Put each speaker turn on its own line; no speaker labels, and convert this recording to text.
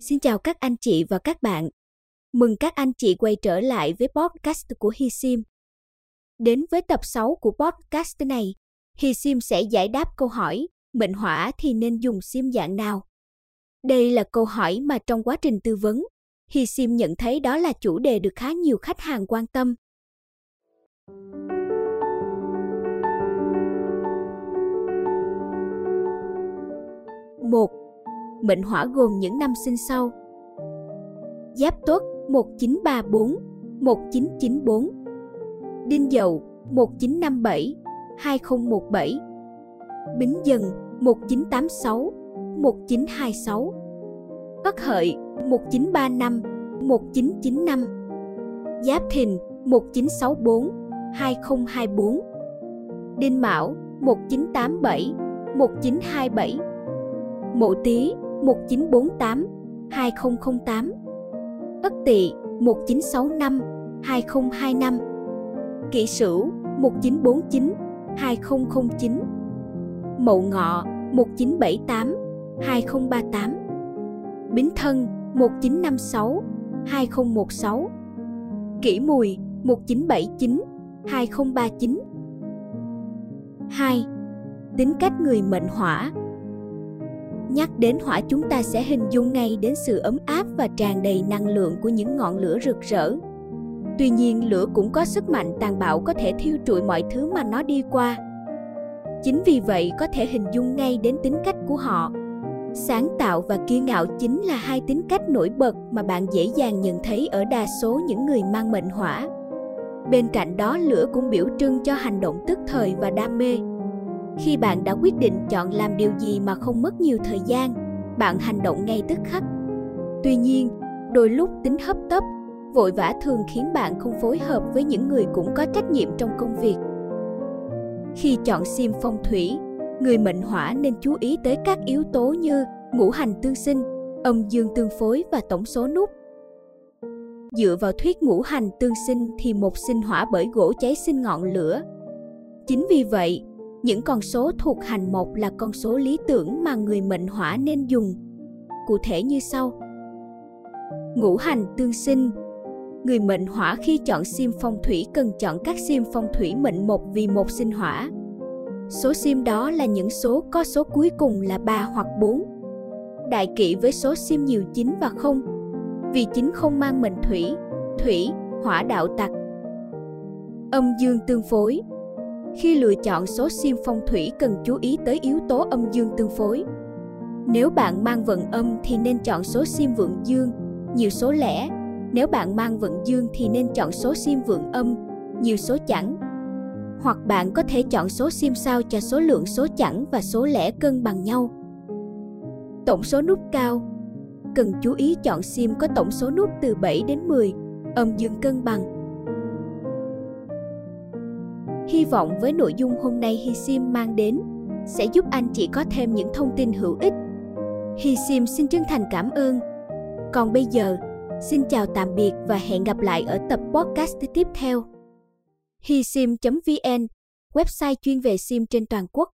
Xin chào các anh chị và các bạn. Mừng các anh chị quay trở lại với podcast của Hi Sim. Đến với tập 6 của podcast này, Hi Sim sẽ giải đáp câu hỏi mệnh hỏa thì nên dùng sim dạng nào? Đây là câu hỏi mà trong quá trình tư vấn, Hi Sim nhận thấy đó là chủ đề được khá nhiều khách hàng quan tâm. Một, Mệnh hỏa gồm những năm sinh sau. Giáp Tuất 1934, 1994. Đinh Dậu 1957, 2017. Bính Dần 1986, 1926. Ất Hợi 1935, 1995. Giáp Thìn 1964, 2024. Đinh Mão 1987, 1927. mộ Tý 1948 2008 Ất Tỵ 1965 2025 Kỷ Sửu 1949 2009 Mậu Ngọ 1978 2038 Bính Thân 1956 2016 Kỷ Mùi 1979 2039 2. Tính cách người mệnh hỏa Nhắc đến hỏa chúng ta sẽ hình dung ngay đến sự ấm áp và tràn đầy năng lượng của những ngọn lửa rực rỡ. Tuy nhiên, lửa cũng có sức mạnh tàn bạo có thể thiêu trụi mọi thứ mà nó đi qua. Chính vì vậy, có thể hình dung ngay đến tính cách của họ. Sáng tạo và kiêu ngạo chính là hai tính cách nổi bật mà bạn dễ dàng nhận thấy ở đa số những người mang mệnh hỏa. Bên cạnh đó, lửa cũng biểu trưng cho hành động tức thời và đam mê khi bạn đã quyết định chọn làm điều gì mà không mất nhiều thời gian, bạn hành động ngay tức khắc. Tuy nhiên, đôi lúc tính hấp tấp, vội vã thường khiến bạn không phối hợp với những người cũng có trách nhiệm trong công việc. Khi chọn sim phong thủy, người mệnh hỏa nên chú ý tới các yếu tố như ngũ hành tương sinh, âm dương tương phối và tổng số nút. Dựa vào thuyết ngũ hành tương sinh thì một sinh hỏa bởi gỗ cháy sinh ngọn lửa. Chính vì vậy những con số thuộc hành mộc là con số lý tưởng mà người mệnh hỏa nên dùng. Cụ thể như sau. Ngũ hành tương sinh Người mệnh hỏa khi chọn sim phong thủy cần chọn các sim phong thủy mệnh mộc vì một sinh hỏa. Số sim đó là những số có số cuối cùng là 3 hoặc 4. Đại kỵ với số sim nhiều 9 và 0. Vì 9 không mang mệnh thủy, thủy, hỏa đạo tặc. Âm dương tương phối khi lựa chọn số sim phong thủy cần chú ý tới yếu tố âm dương tương phối. Nếu bạn mang vận âm thì nên chọn số sim vượng dương, nhiều số lẻ. Nếu bạn mang vận dương thì nên chọn số sim vượng âm, nhiều số chẵn. Hoặc bạn có thể chọn số sim sao cho số lượng số chẵn và số lẻ cân bằng nhau. Tổng số nút cao Cần chú ý chọn sim có tổng số nút từ 7 đến 10, âm dương cân bằng Hy vọng với nội dung hôm nay HiSim mang đến sẽ giúp anh chị có thêm những thông tin hữu ích. HiSim xin chân thành cảm ơn. Còn bây giờ, xin chào tạm biệt và hẹn gặp lại ở tập podcast tiếp theo. HiSim.vn, website chuyên về SIM trên toàn quốc.